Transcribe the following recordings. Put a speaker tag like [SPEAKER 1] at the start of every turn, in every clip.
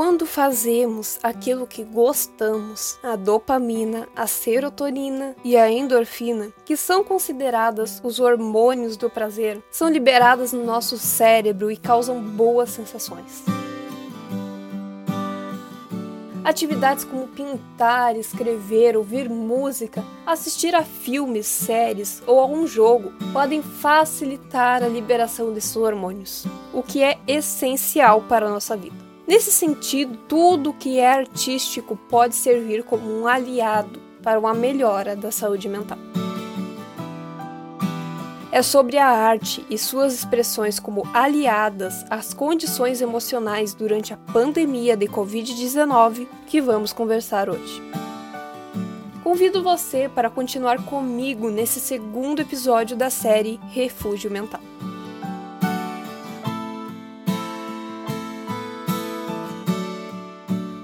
[SPEAKER 1] quando fazemos aquilo que gostamos, a dopamina, a serotonina e a endorfina, que são consideradas os hormônios do prazer, são liberadas no nosso cérebro e causam boas sensações. Atividades como pintar, escrever, ouvir música, assistir a filmes, séries ou a um jogo podem facilitar a liberação desses hormônios, o que é essencial para a nossa vida. Nesse sentido, tudo que é artístico pode servir como um aliado para uma melhora da saúde mental. É sobre a arte e suas expressões como aliadas às condições emocionais durante a pandemia de Covid-19 que vamos conversar hoje. Convido você para continuar comigo nesse segundo episódio da série Refúgio Mental.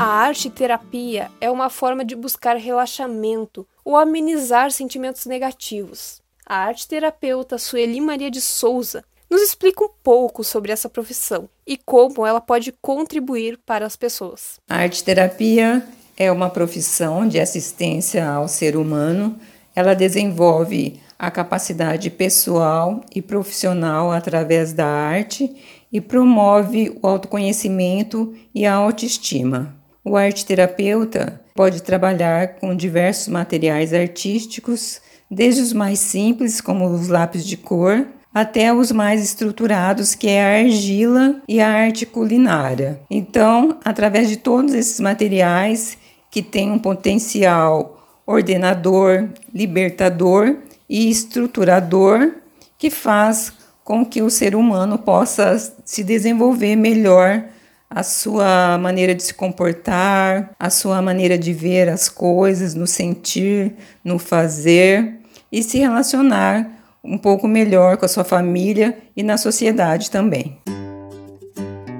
[SPEAKER 1] A arte terapia é uma forma de buscar relaxamento ou amenizar sentimentos negativos. A arte terapeuta Sueli Maria de Souza nos explica um pouco sobre essa profissão e como ela pode contribuir para as pessoas.
[SPEAKER 2] A arte terapia é uma profissão de assistência ao ser humano. Ela desenvolve a capacidade pessoal e profissional através da arte e promove o autoconhecimento e a autoestima. O arte terapeuta pode trabalhar com diversos materiais artísticos, desde os mais simples, como os lápis de cor, até os mais estruturados, que é a argila e a arte culinária. Então, através de todos esses materiais que têm um potencial ordenador, libertador e estruturador, que faz com que o ser humano possa se desenvolver melhor a sua maneira de se comportar, a sua maneira de ver as coisas, no sentir, no fazer e se relacionar um pouco melhor com a sua família e na sociedade também.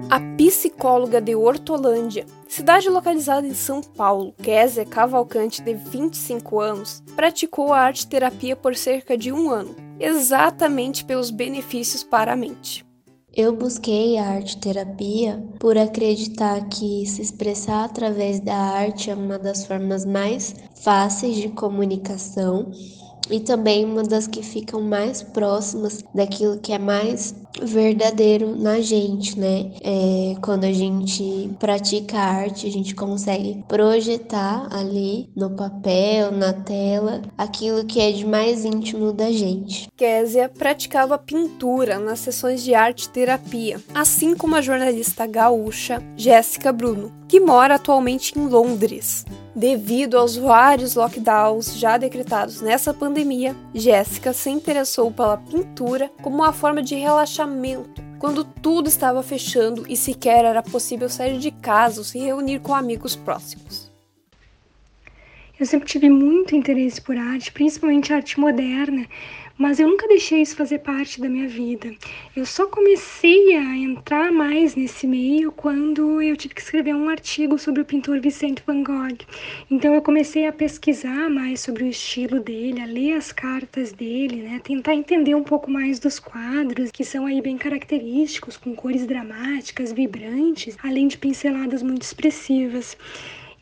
[SPEAKER 1] A psicóloga de Hortolândia, cidade localizada em São Paulo, Kézia Cavalcante, de 25 anos, praticou a arte terapia por cerca de um ano, exatamente pelos benefícios para a mente.
[SPEAKER 3] Eu busquei a arte terapia por acreditar que se expressar através da arte é uma das formas mais fáceis de comunicação e também uma das que ficam mais próximas daquilo que é mais verdadeiro na gente, né? É, quando a gente pratica arte, a gente consegue projetar ali no papel, na tela, aquilo que é de mais íntimo da gente.
[SPEAKER 1] Késia praticava pintura nas sessões de arte terapia, assim como a jornalista gaúcha Jéssica Bruno, que mora atualmente em Londres. Devido aos vários lockdowns já decretados nessa pandemia, Jéssica se interessou pela pintura como uma forma de relaxamento, quando tudo estava fechando e sequer era possível sair de casa ou se reunir com amigos próximos.
[SPEAKER 4] Eu sempre tive muito interesse por arte, principalmente arte moderna, mas eu nunca deixei isso fazer parte da minha vida. Eu só comecei a entrar mais nesse meio quando eu tive que escrever um artigo sobre o pintor Vicente Van Gogh. Então eu comecei a pesquisar mais sobre o estilo dele, a ler as cartas dele, né, tentar entender um pouco mais dos quadros que são aí bem característicos, com cores dramáticas, vibrantes, além de pinceladas muito expressivas.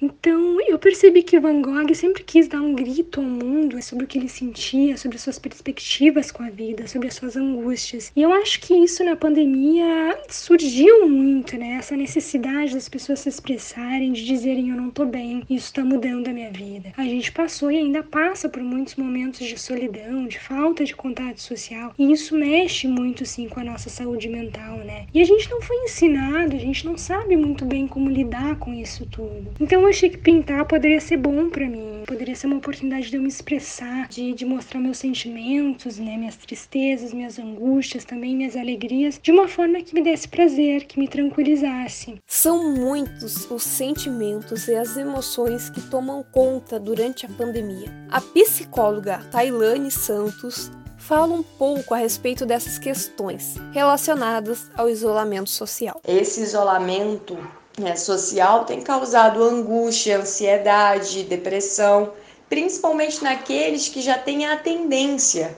[SPEAKER 4] Então eu percebi que Van Gogh sempre quis dar um grito ao mundo sobre o que ele sentia, sobre as suas perspectivas com a vida, sobre as suas angústias. E eu acho que isso na pandemia surgiu muito, né? Essa necessidade das pessoas se expressarem, de dizerem eu não tô bem, isso tá mudando a minha vida. A gente passou e ainda passa por muitos momentos de solidão, de falta de contato social, e isso mexe muito sim com a nossa saúde mental, né? E a gente não foi ensinado, a gente não sabe muito bem como lidar com isso tudo. Então achei que pintar poderia ser bom para mim, poderia ser uma oportunidade de eu me expressar, de, de mostrar meus sentimentos, né, minhas tristezas, minhas angústias, também minhas alegrias, de uma forma que me desse prazer, que me tranquilizasse.
[SPEAKER 1] São muitos os sentimentos e as emoções que tomam conta durante a pandemia. A psicóloga Tailane Santos fala um pouco a respeito dessas questões relacionadas ao isolamento social.
[SPEAKER 5] Esse isolamento né, social tem causado angústia, ansiedade, depressão, principalmente naqueles que já têm a tendência.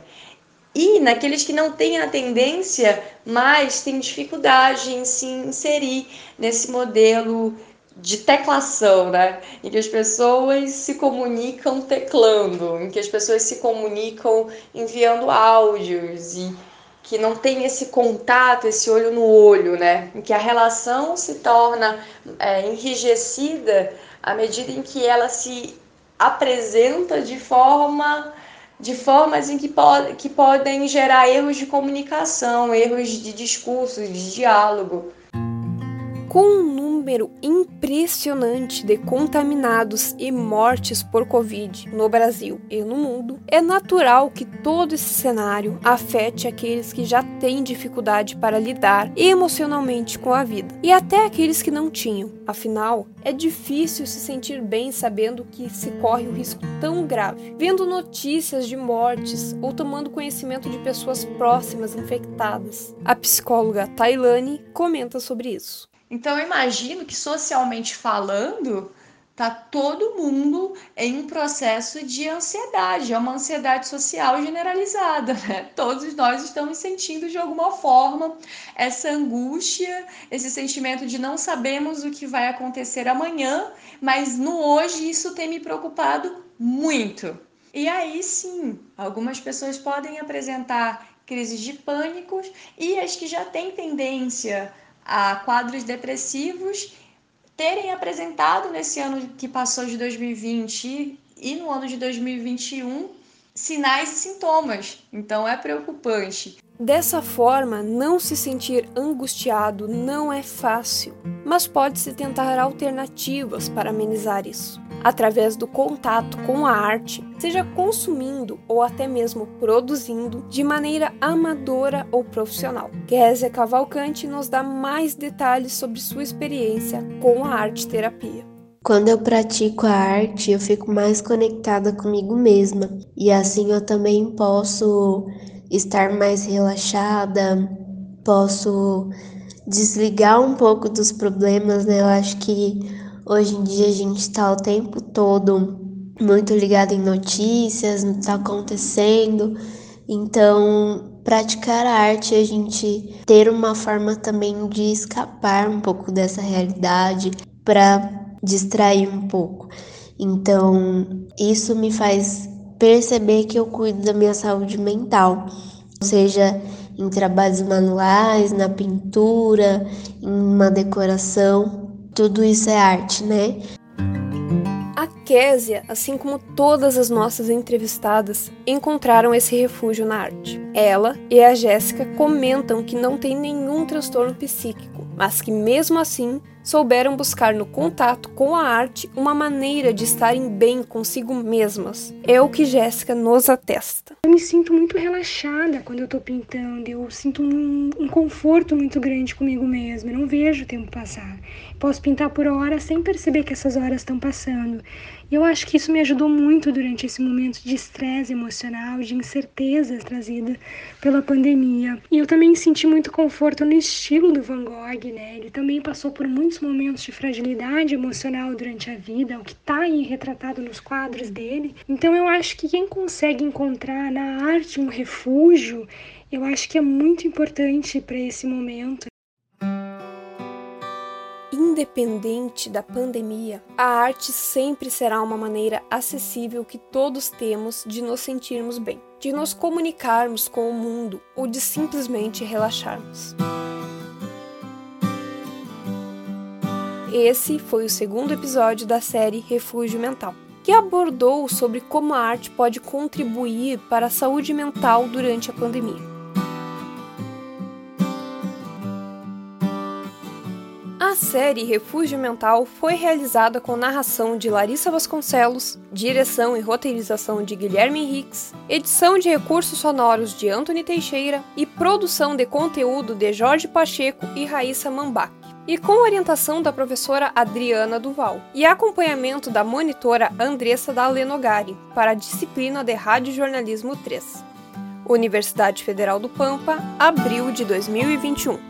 [SPEAKER 5] E naqueles que não têm a tendência, mas têm dificuldade em se inserir nesse modelo de teclação, né? Em que as pessoas se comunicam teclando, em que as pessoas se comunicam enviando áudios e que não tem esse contato, esse olho no olho, né? Em que a relação se torna é, enrijecida à medida em que ela se apresenta de forma de formas em que, pod que podem gerar erros de comunicação, erros de discurso, de diálogo.
[SPEAKER 1] Com um número impressionante de contaminados e mortes por Covid no Brasil e no mundo, é natural que todo esse cenário afete aqueles que já têm dificuldade para lidar emocionalmente com a vida e até aqueles que não tinham. Afinal, é difícil se sentir bem sabendo que se corre um risco tão grave, vendo notícias de mortes ou tomando conhecimento de pessoas próximas infectadas. A psicóloga Tailane comenta sobre isso.
[SPEAKER 5] Então eu imagino que socialmente falando, tá todo mundo em um processo de ansiedade, é uma ansiedade social generalizada, né? Todos nós estamos sentindo de alguma forma essa angústia, esse sentimento de não sabemos o que vai acontecer amanhã, mas no hoje isso tem me preocupado muito. E aí sim, algumas pessoas podem apresentar crises de pânico e as que já têm tendência a quadros depressivos terem apresentado nesse ano que passou de 2020 e no ano de 2021 sinais e sintomas. Então é preocupante.
[SPEAKER 1] Dessa forma, não se sentir angustiado não é fácil, mas pode-se tentar alternativas para amenizar isso através do contato com a arte, seja consumindo ou até mesmo produzindo de maneira amadora ou profissional. Kézia Cavalcante nos dá mais detalhes sobre sua experiência com a arte terapia.
[SPEAKER 3] Quando eu pratico a arte, eu fico mais conectada comigo mesma e assim eu também posso estar mais relaxada, posso desligar um pouco dos problemas, né? Eu acho que Hoje em dia a gente está o tempo todo muito ligado em notícias, no que está acontecendo. Então, praticar a arte é a gente ter uma forma também de escapar um pouco dessa realidade para distrair um pouco. Então, isso me faz perceber que eu cuido da minha saúde mental, seja em trabalhos manuais, na pintura, em uma decoração tudo isso é arte, né?
[SPEAKER 1] A Késia, assim como todas as nossas entrevistadas, encontraram esse refúgio na arte. Ela e a Jéssica comentam que não tem nenhum transtorno psíquico, mas que mesmo assim souberam buscar no contato com a arte uma maneira de estarem bem consigo mesmas. É o que Jéssica nos atesta.
[SPEAKER 4] Eu me sinto muito relaxada quando eu estou pintando, eu sinto um, um, conforto muito grande comigo mesma, eu não vejo o tempo passar. Posso pintar por horas sem perceber que essas horas estão passando. E eu acho que isso me ajudou muito durante esse momento de estresse emocional, de incerteza trazida pela pandemia. E eu também senti muito conforto no estilo do Van Gogh, né? Ele também passou por momentos de fragilidade emocional durante a vida, o que está aí retratado nos quadros dele. Então eu acho que quem consegue encontrar na arte um refúgio, eu acho que é muito importante para esse momento
[SPEAKER 1] independente da pandemia, a arte sempre será uma maneira acessível que todos temos de nos sentirmos bem, de nos comunicarmos com o mundo ou de simplesmente relaxarmos. Esse foi o segundo episódio da série Refúgio Mental, que abordou sobre como a arte pode contribuir para a saúde mental durante a pandemia. A série Refúgio Mental foi realizada com narração de Larissa Vasconcelos, direção e roteirização de Guilherme Henriques, edição de recursos sonoros de Anthony Teixeira e produção de conteúdo de Jorge Pacheco e Raíssa Mambac. E com orientação da professora Adriana Duval e acompanhamento da monitora Andressa Dalenogari para a disciplina de Rádio Jornalismo 3. Universidade Federal do Pampa, abril de 2021.